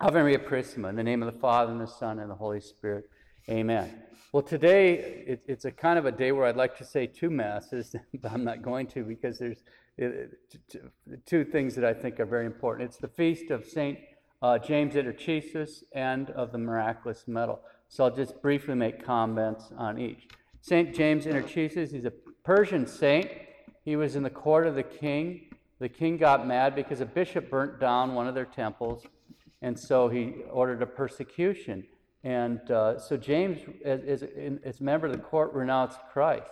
Ave Maria Purissima, in the name of the Father, and the Son, and the Holy Spirit. Amen. Well, today it, it's a kind of a day where I'd like to say two masses, but I'm not going to because there's uh, two things that I think are very important. It's the feast of Saint uh, James Intercisus and of the miraculous medal. So I'll just briefly make comments on each. Saint James Intercisus, he's a Persian saint. He was in the court of the king. The king got mad because a bishop burnt down one of their temples and so he ordered a persecution. And uh, so James, as, a member of the court, renounced Christ.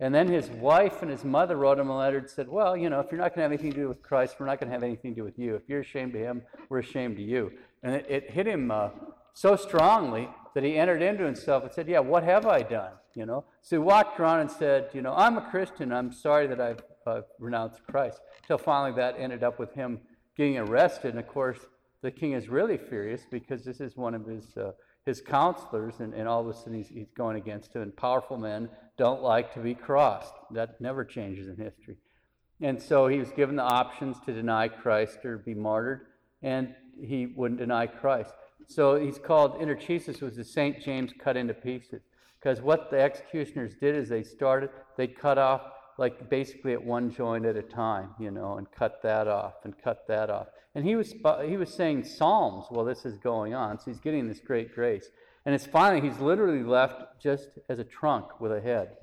And then his wife and his mother wrote him a letter and said, Well, you know, if you're not going to have anything to do with Christ, we're not going to have anything to do with you. If you're ashamed of him, we're ashamed of you. And it, it hit him uh, so strongly that he entered into himself and said, Yeah, what have I done? You know? So he walked around and said, You know, I'm a Christian. I'm sorry that I've uh, renounced Christ. Until finally that ended up with him getting arrested. And of course, the king is really furious because this is one of his, uh, his counselors, and, and all of a sudden he's, he's going against him. And powerful men don't like to be crossed. That never changes in history. And so he was given the options to deny Christ or be martyred, and he wouldn't deny Christ. So he's called Intercisus was the St. James cut into pieces. Because what the executioners did is they started, they cut off like basically at one joint at a time, you know, and cut that off and cut that off. And he was, he was saying psalms while this is going on, so he's getting this great grace. And it's finally, he's literally left just as a trunk with a head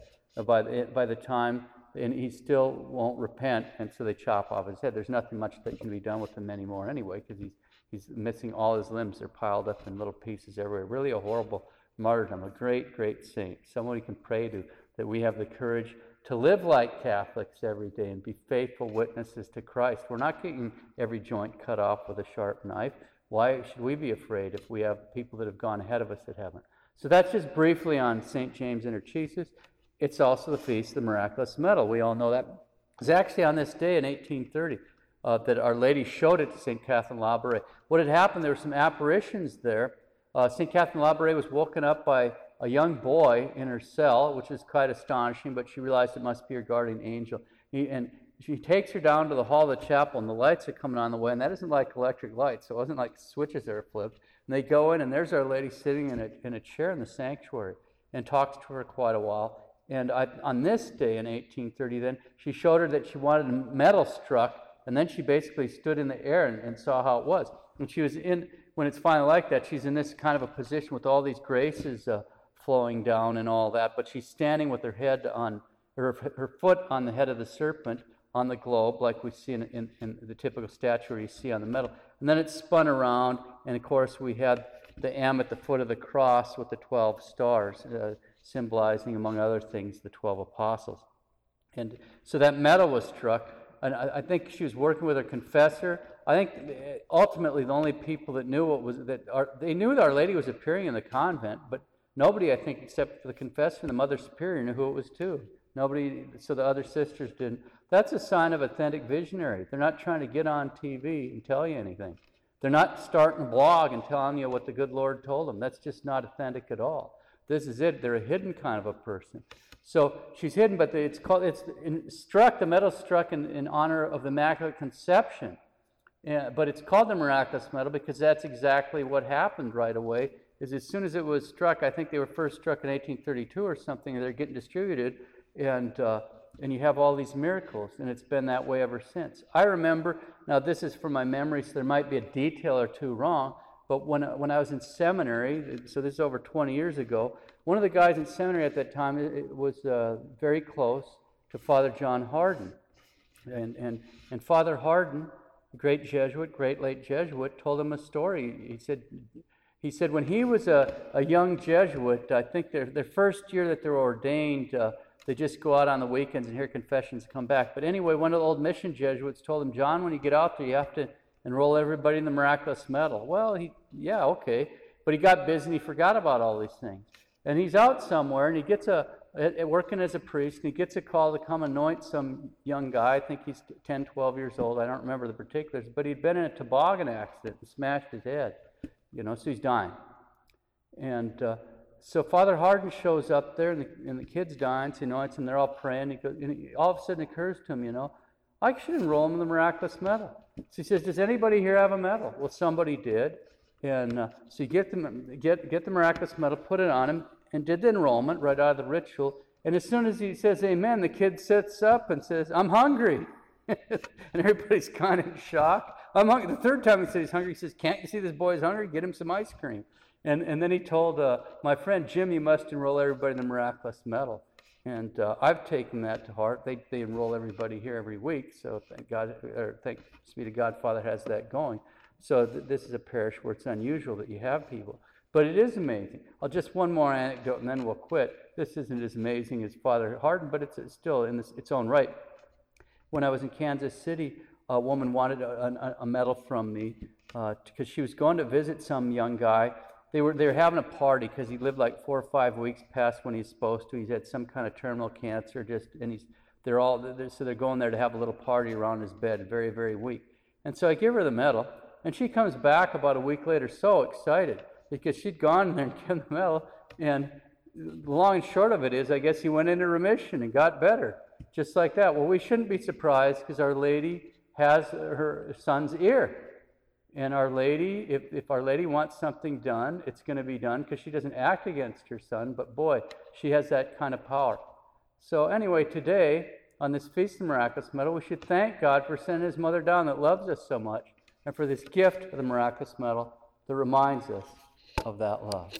by the, by the time, and he still won't repent, and so they chop off his head. There's nothing much that can be done with him anymore anyway, because he's, he's missing all his limbs. They're piled up in little pieces everywhere. Really a horrible martyrdom, a great, great saint. Someone we can pray to that we have the courage to live like Catholics every day and be faithful witnesses to Christ. We're not getting every joint cut off with a sharp knife. Why should we be afraid if we have people that have gone ahead of us that haven't? So that's just briefly on St. James Intercisus. It's also the feast of the miraculous medal. We all know that. It's actually on this day in 1830 uh, that Our Lady showed it to St. Catherine Labouré. What had happened, there were some apparitions there. Uh, St. Catherine Labouré was woken up by a young boy in her cell, which is quite astonishing, but she realized it must be her guardian angel. He, and she takes her down to the hall of the chapel, and the lights are coming on the way, and that isn't like electric lights, so it wasn't like switches that are flipped. And they go in, and there's Our Lady sitting in a, in a chair in the sanctuary and talks to her quite a while. And I, on this day in 1830, then, she showed her that she wanted a medal struck, and then she basically stood in the air and, and saw how it was. And she was in, when it's finally like that, she's in this kind of a position with all these graces. Uh, flowing down and all that, but she's standing with her head on, her, her foot on the head of the serpent on the globe, like we see in, in, in the typical statue you see on the medal. And then it spun around, and of course, we had the M at the foot of the cross with the 12 stars, uh, symbolizing, among other things, the 12 apostles. And so that medal was struck, and I, I think she was working with her confessor. I think uh, ultimately the only people that knew what was that our, they knew that Our Lady was appearing in the convent, but Nobody, I think, except for the confessor and the Mother Superior, knew who it was to. Nobody, so the other sisters didn't. That's a sign of authentic visionary. They're not trying to get on TV and tell you anything. They're not starting a blog and telling you what the good Lord told them. That's just not authentic at all. This is it. They're a hidden kind of a person. So she's hidden, but it's called, it's struck, the medal struck in, in honor of the Immaculate Conception. Yeah, but it's called the miraculous medal because that's exactly what happened right away is as soon as it was struck, I think they were first struck in 1832 or something, and they're getting distributed, and, uh, and you have all these miracles, and it's been that way ever since. I remember, now this is from my memory, so there might be a detail or two wrong, but when, when I was in seminary, so this is over 20 years ago, one of the guys in seminary at that time it was uh, very close to Father John Hardon, And, and, and Father Hardon, great Jesuit, great late Jesuit, told him a story. He said, he said when he was a, a young Jesuit, I think their, their first year that they're ordained, uh, they just go out on the weekends and hear confessions and come back. But anyway, one of the old mission Jesuits told him, John, when you get out there, you have to enroll everybody in the miraculous medal. Well, he, yeah, okay. But he got busy and he forgot about all these things. And he's out somewhere and he gets a, a, working as a priest, and he gets a call to come anoint some young guy. I think he's 10, 12 years old. I don't remember the particulars. But he'd been in a toboggan accident and smashed his head. You know, so he's dying. And uh, so Father Hardon shows up there, and the, and the kid's dying, so he anoints and they're all praying. He goes, and he, all of a sudden it occurs to him, you know, I should enroll him in the miraculous medal. So he says, Does anybody here have a medal? Well, somebody did. And uh, so you get the, get, get the miraculous medal, put it on him, and did the enrollment right out of the ritual. And as soon as he says amen, the kid sits up and says, I'm hungry. and everybody's kind of in shock. I'm hungry. The third time he says he's hungry, he says, Can't you see this boy's hungry? Get him some ice cream. And, and then he told uh, my friend Jim, You must enroll everybody in the miraculous medal. And uh, I've taken that to heart. They, they enroll everybody here every week, so thank God, or thanks be to God, Father has that going. So th- this is a parish where it's unusual that you have people. But it is amazing. I'll just one more anecdote and then we'll quit. This isn't as amazing as Father Hardon, but it's still in this, its own right. When I was in Kansas City, a woman wanted a, a, a medal from me because uh, she was going to visit some young guy they were, they were having a party because he lived like four or five weeks past when he's supposed to. He's had some kind of terminal cancer, just and he's they're all they're, so they're going there to have a little party around his bed, very very weak. And so I give her the medal, and she comes back about a week later, so excited because she'd gone there and given the medal. And the long and short of it is, I guess he went into remission and got better, just like that. Well, we shouldn't be surprised because Our Lady has her son's ear. And Our Lady, if, if Our Lady wants something done, it's going to be done because she doesn't act against her son, but boy, she has that kind of power. So, anyway, today, on this Feast of Miraculous Medal, we should thank God for sending His mother down that loves us so much, and for this gift of the Miraculous Medal that reminds us of that love.